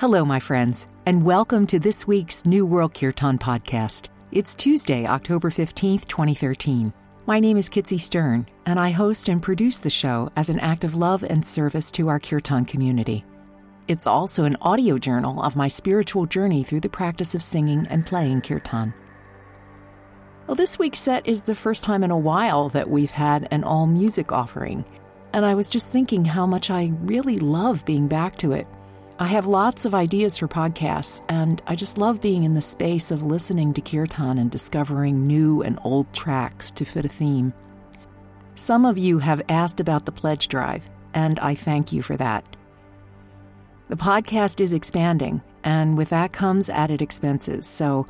Hello, my friends, and welcome to this week's New World Kirtan podcast. It's Tuesday, October 15th, 2013. My name is Kitsy Stern, and I host and produce the show as an act of love and service to our Kirtan community. It's also an audio journal of my spiritual journey through the practice of singing and playing Kirtan. Well, this week's set is the first time in a while that we've had an all music offering, and I was just thinking how much I really love being back to it. I have lots of ideas for podcasts, and I just love being in the space of listening to kirtan and discovering new and old tracks to fit a theme. Some of you have asked about the pledge drive, and I thank you for that. The podcast is expanding, and with that comes added expenses, so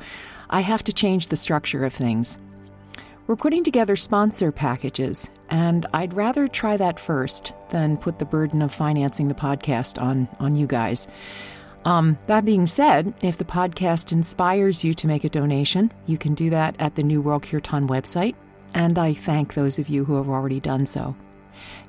I have to change the structure of things. We're putting together sponsor packages, and I'd rather try that first than put the burden of financing the podcast on, on you guys. Um, that being said, if the podcast inspires you to make a donation, you can do that at the New World Kirtan website, and I thank those of you who have already done so.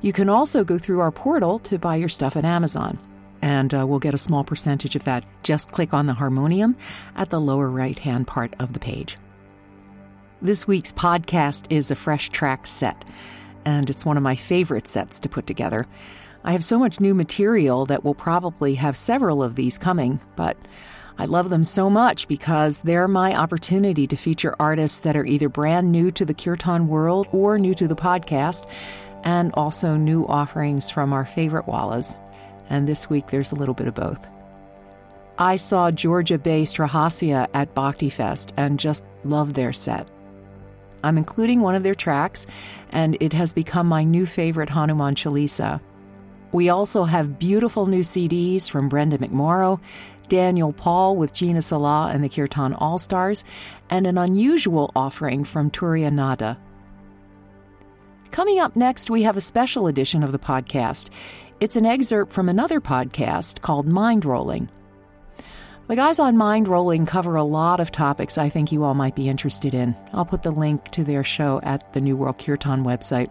You can also go through our portal to buy your stuff at Amazon, and uh, we'll get a small percentage of that. Just click on the harmonium at the lower right hand part of the page. This week's podcast is a fresh track set, and it's one of my favorite sets to put together. I have so much new material that we'll probably have several of these coming, but I love them so much because they're my opportunity to feature artists that are either brand new to the kirtan world or new to the podcast, and also new offerings from our favorite wallas. And this week there's a little bit of both. I saw Georgia based Rahasia at Bhakti Fest and just loved their set. I'm including one of their tracks, and it has become my new favorite Hanuman Chalisa. We also have beautiful new CDs from Brenda McMorrow, Daniel Paul with Gina Sala and the Kirtan All Stars, and an unusual offering from Turiya Nada. Coming up next, we have a special edition of the podcast. It's an excerpt from another podcast called Mind Rolling. The guys on Mind Rolling cover a lot of topics I think you all might be interested in. I'll put the link to their show at the New World Kirtan website.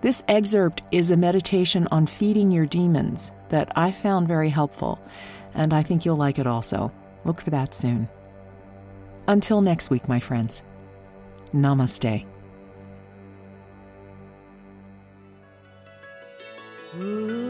This excerpt is a meditation on feeding your demons that I found very helpful, and I think you'll like it also. Look for that soon. Until next week, my friends, namaste. Ooh.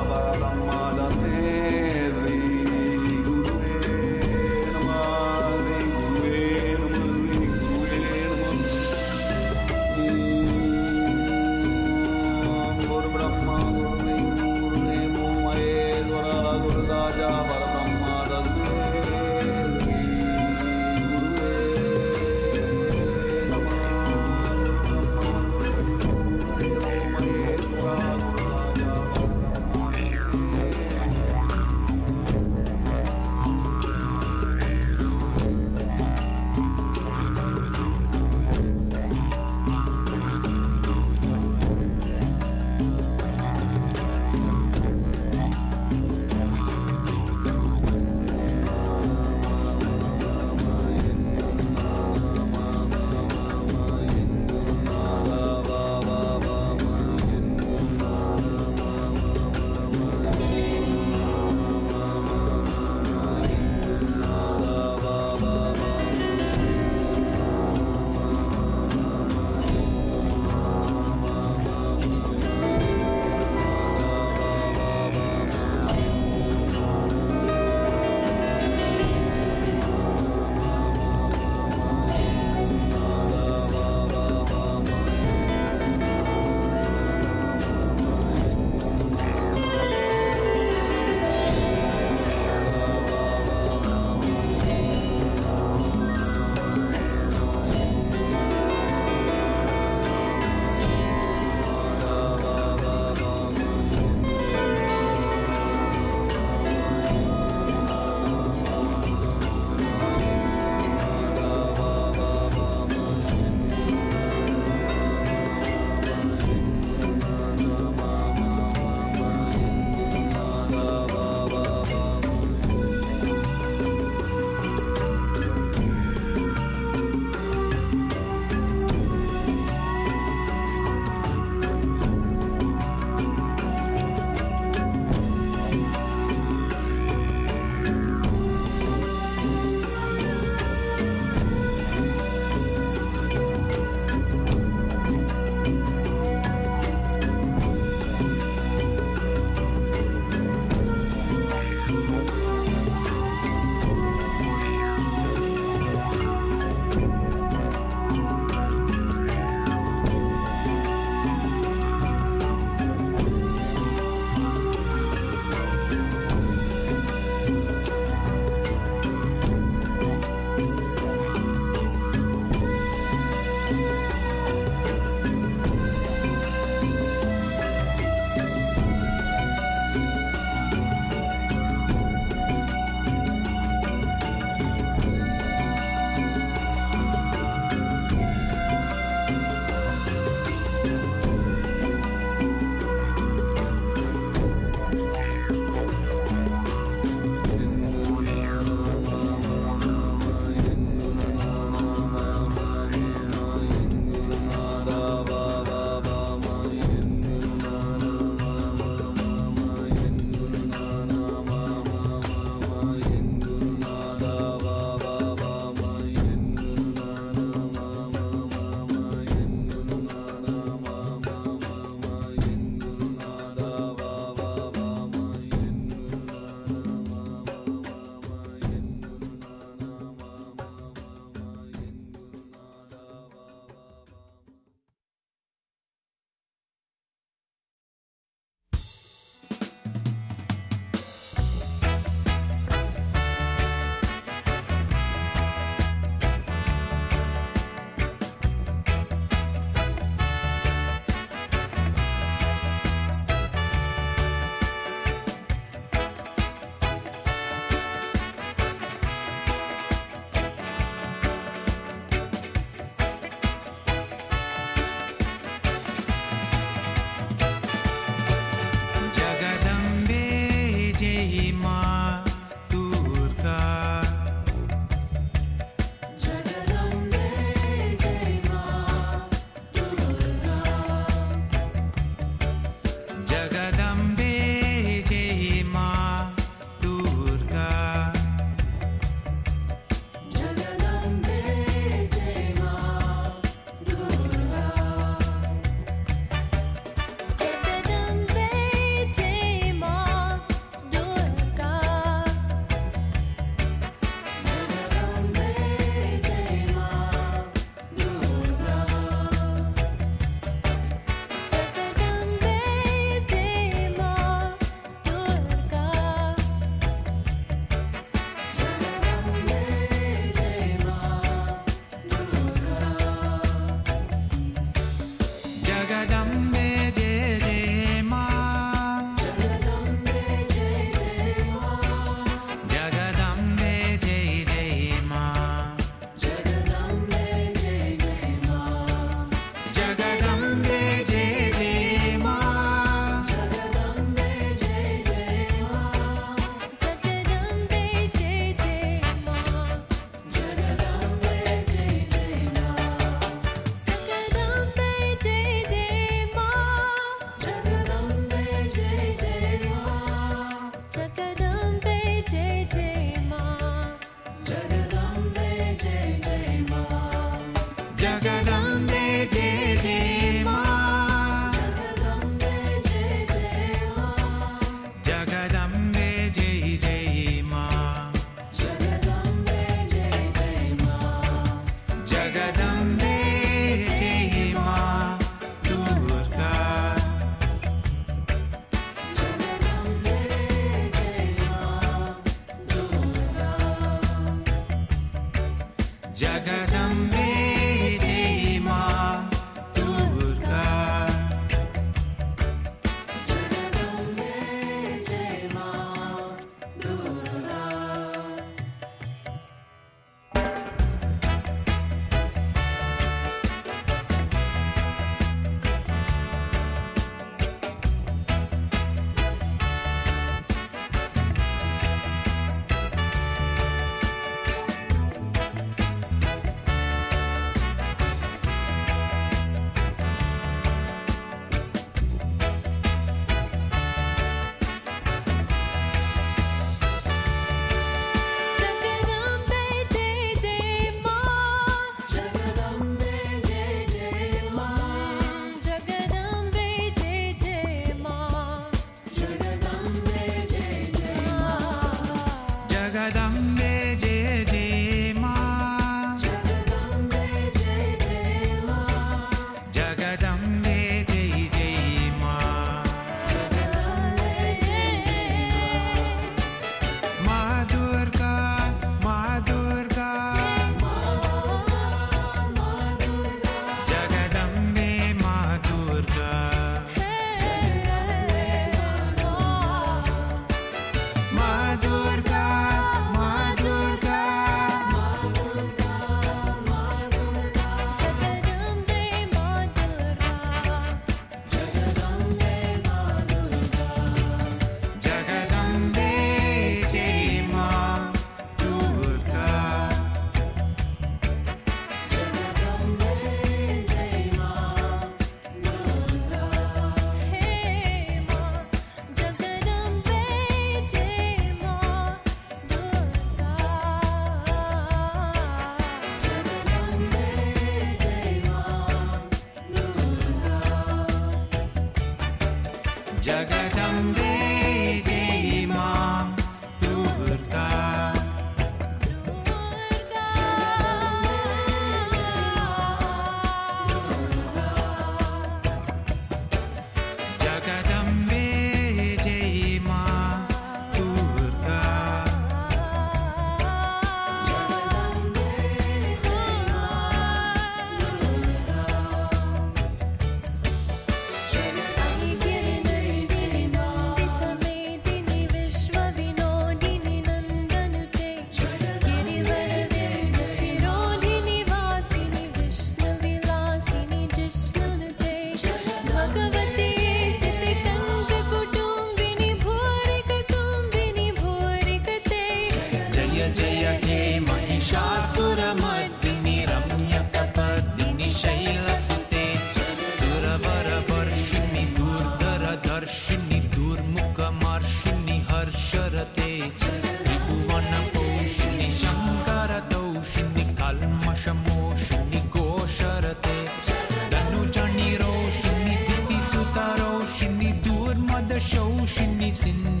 sin.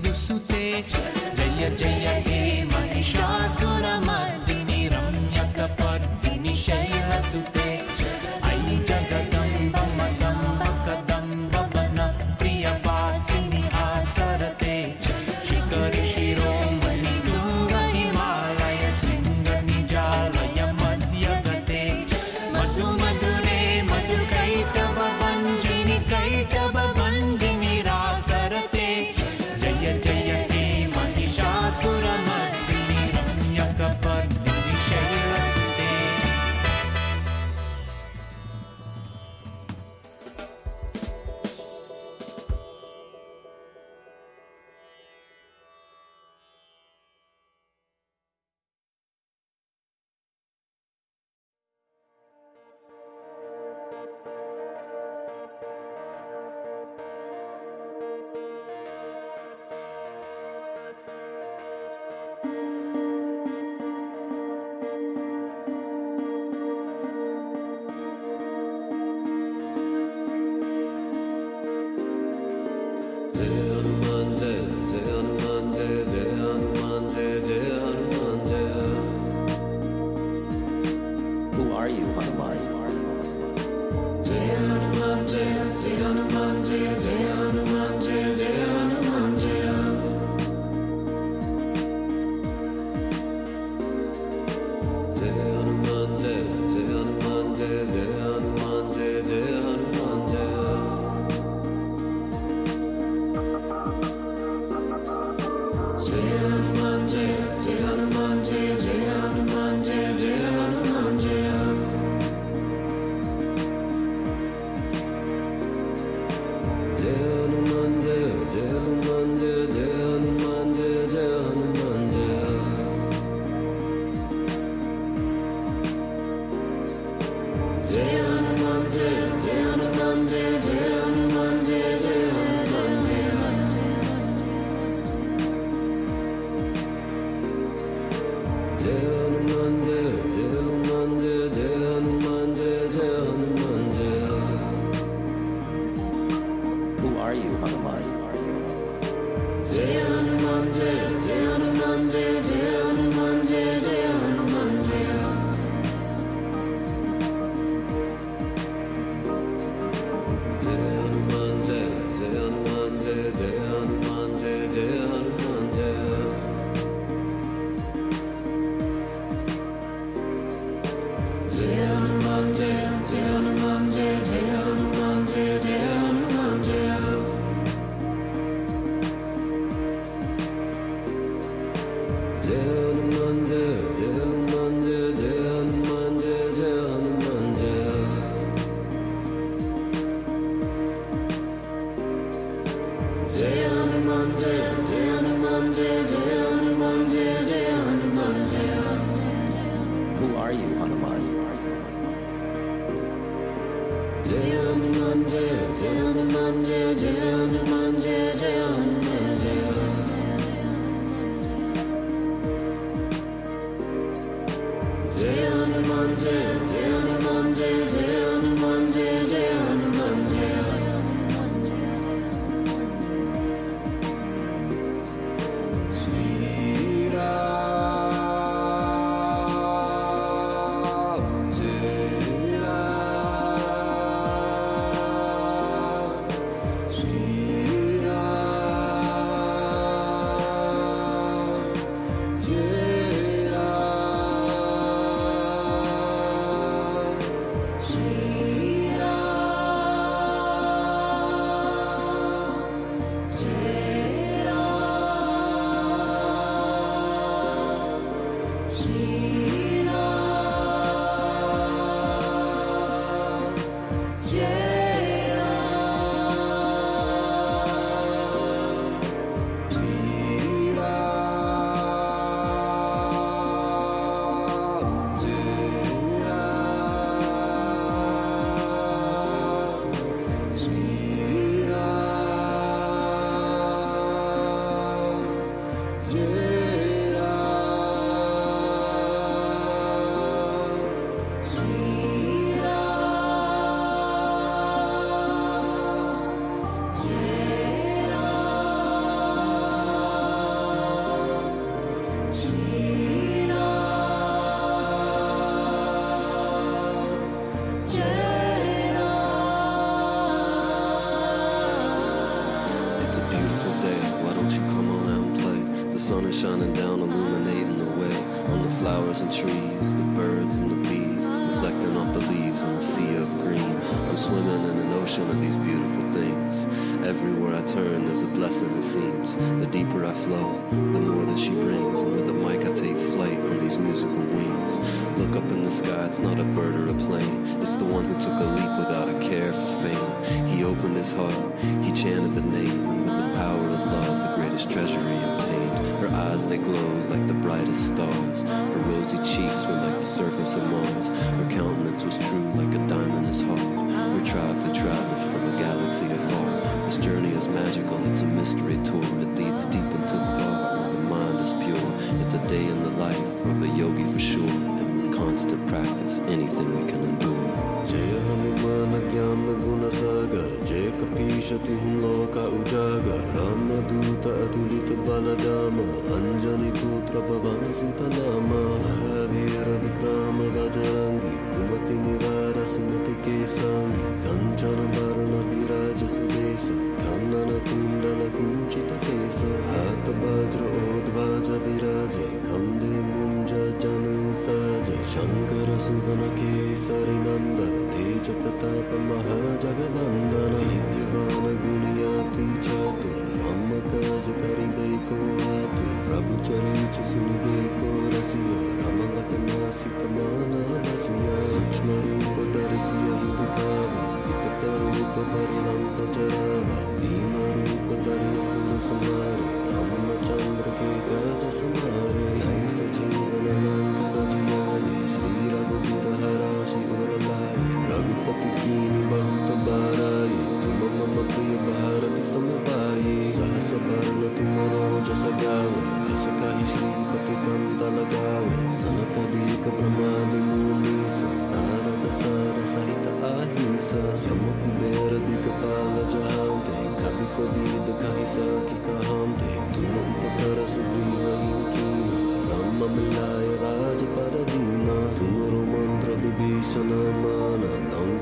Jesus.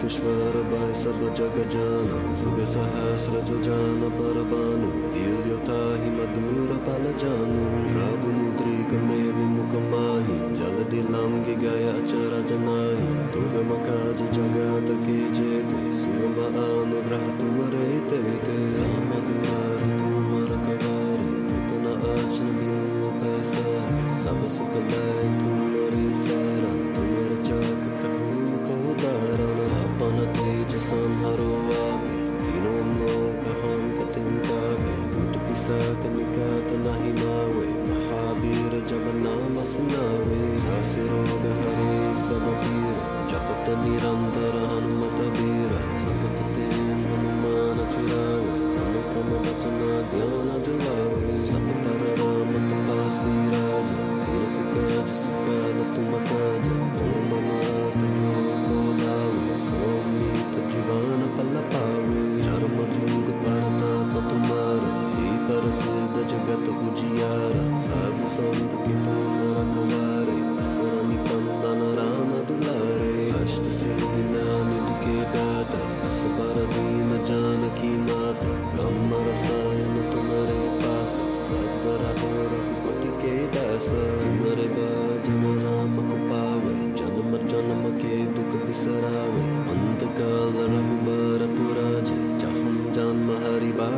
ईश्वर भय सब जग जान जुग सहस्र जो जान पर बानु दिल ही मधुर पल जानु रब मुद्रिक मेल मुख माही जल दिलांग गया अचरज नाही दुर्गम काज अन्तकाल कुमारपुराजे जाहं जान्म हरि वा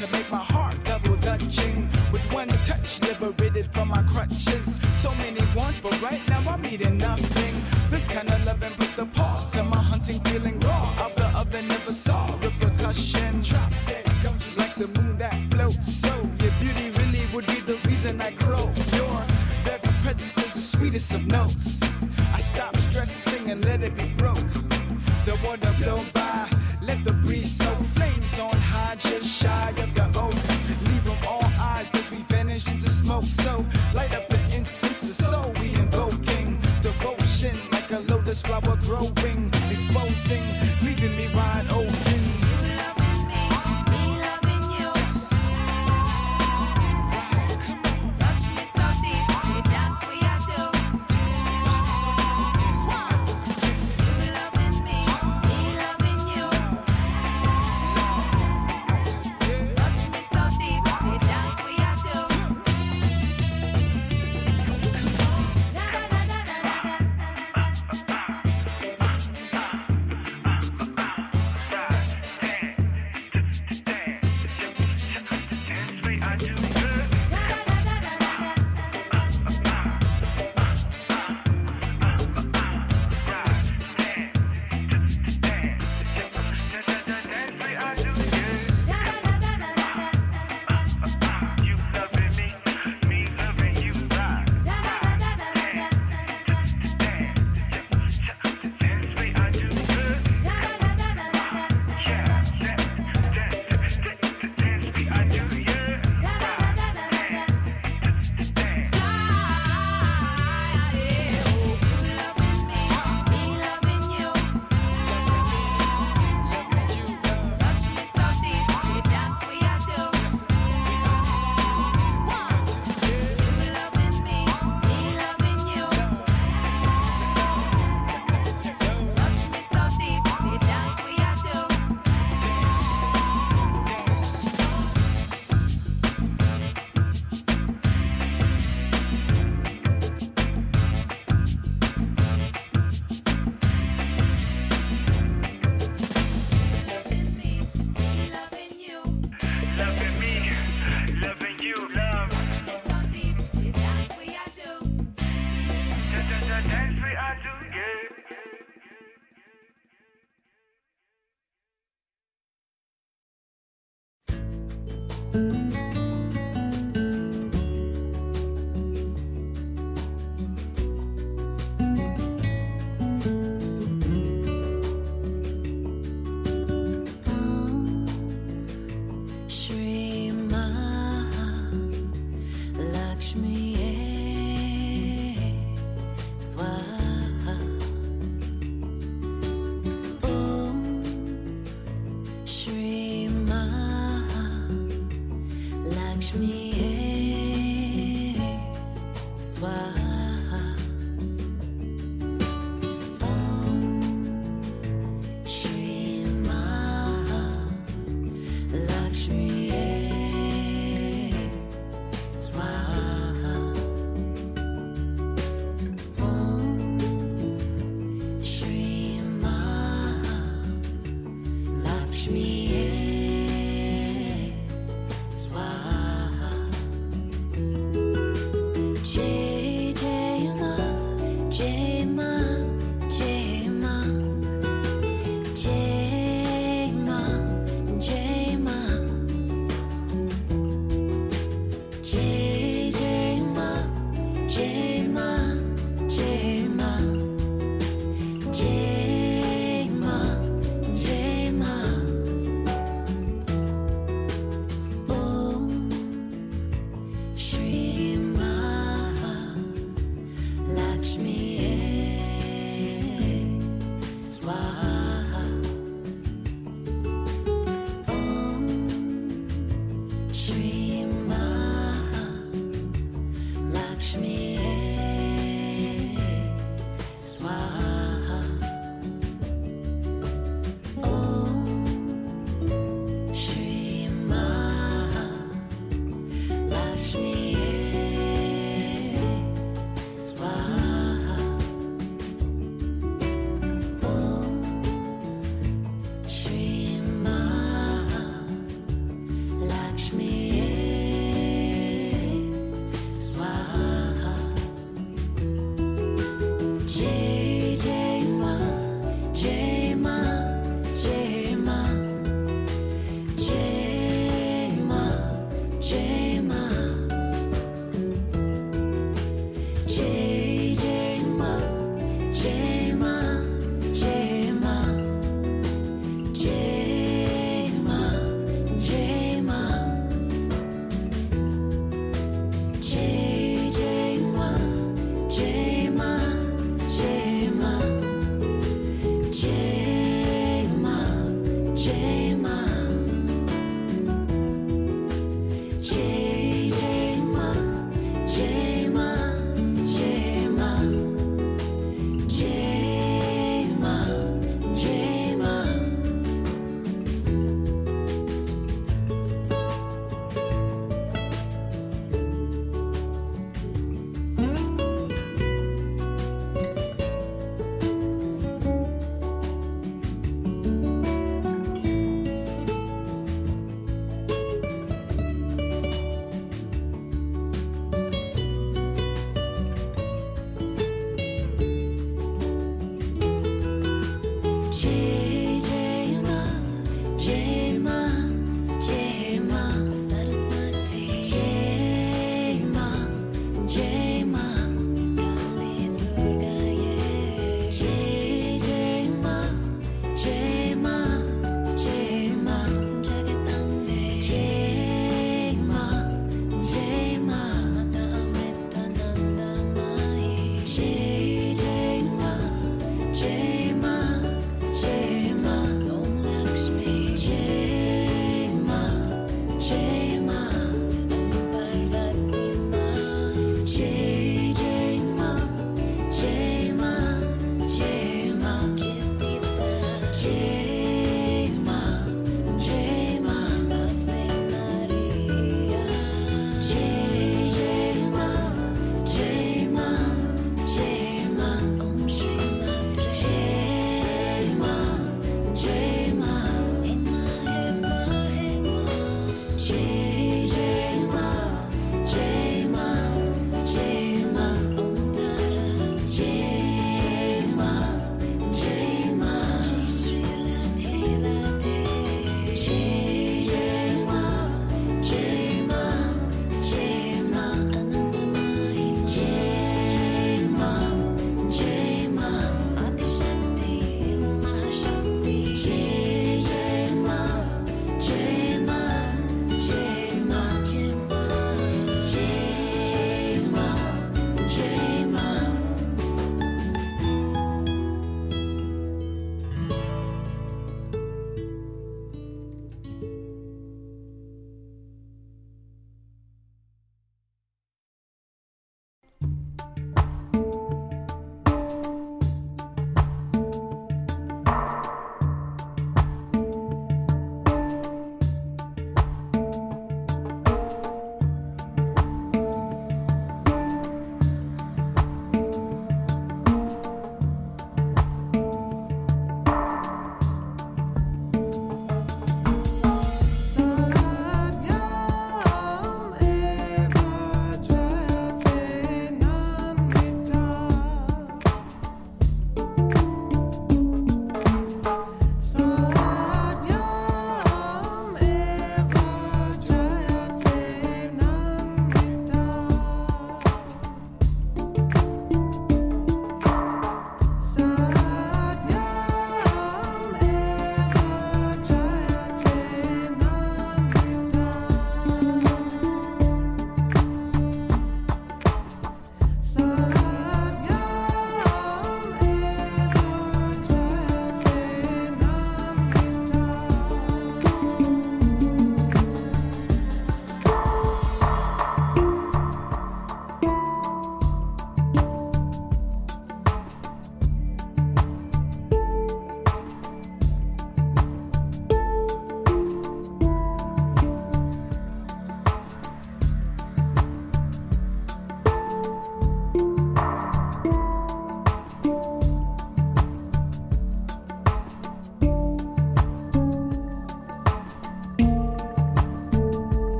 to make my heart double dutching. With one touch, liberated from my crutches. So many wants, but right now I'm eating nothing. This kind of loving put the pause to my hunting, feeling raw. Out the oven, never saw repercussion. Drop dead like the moon that floats. So your beauty really would be the reason I grow. Your very presence is the sweetest of notes. Flower growing, exposing, leaving me wide open.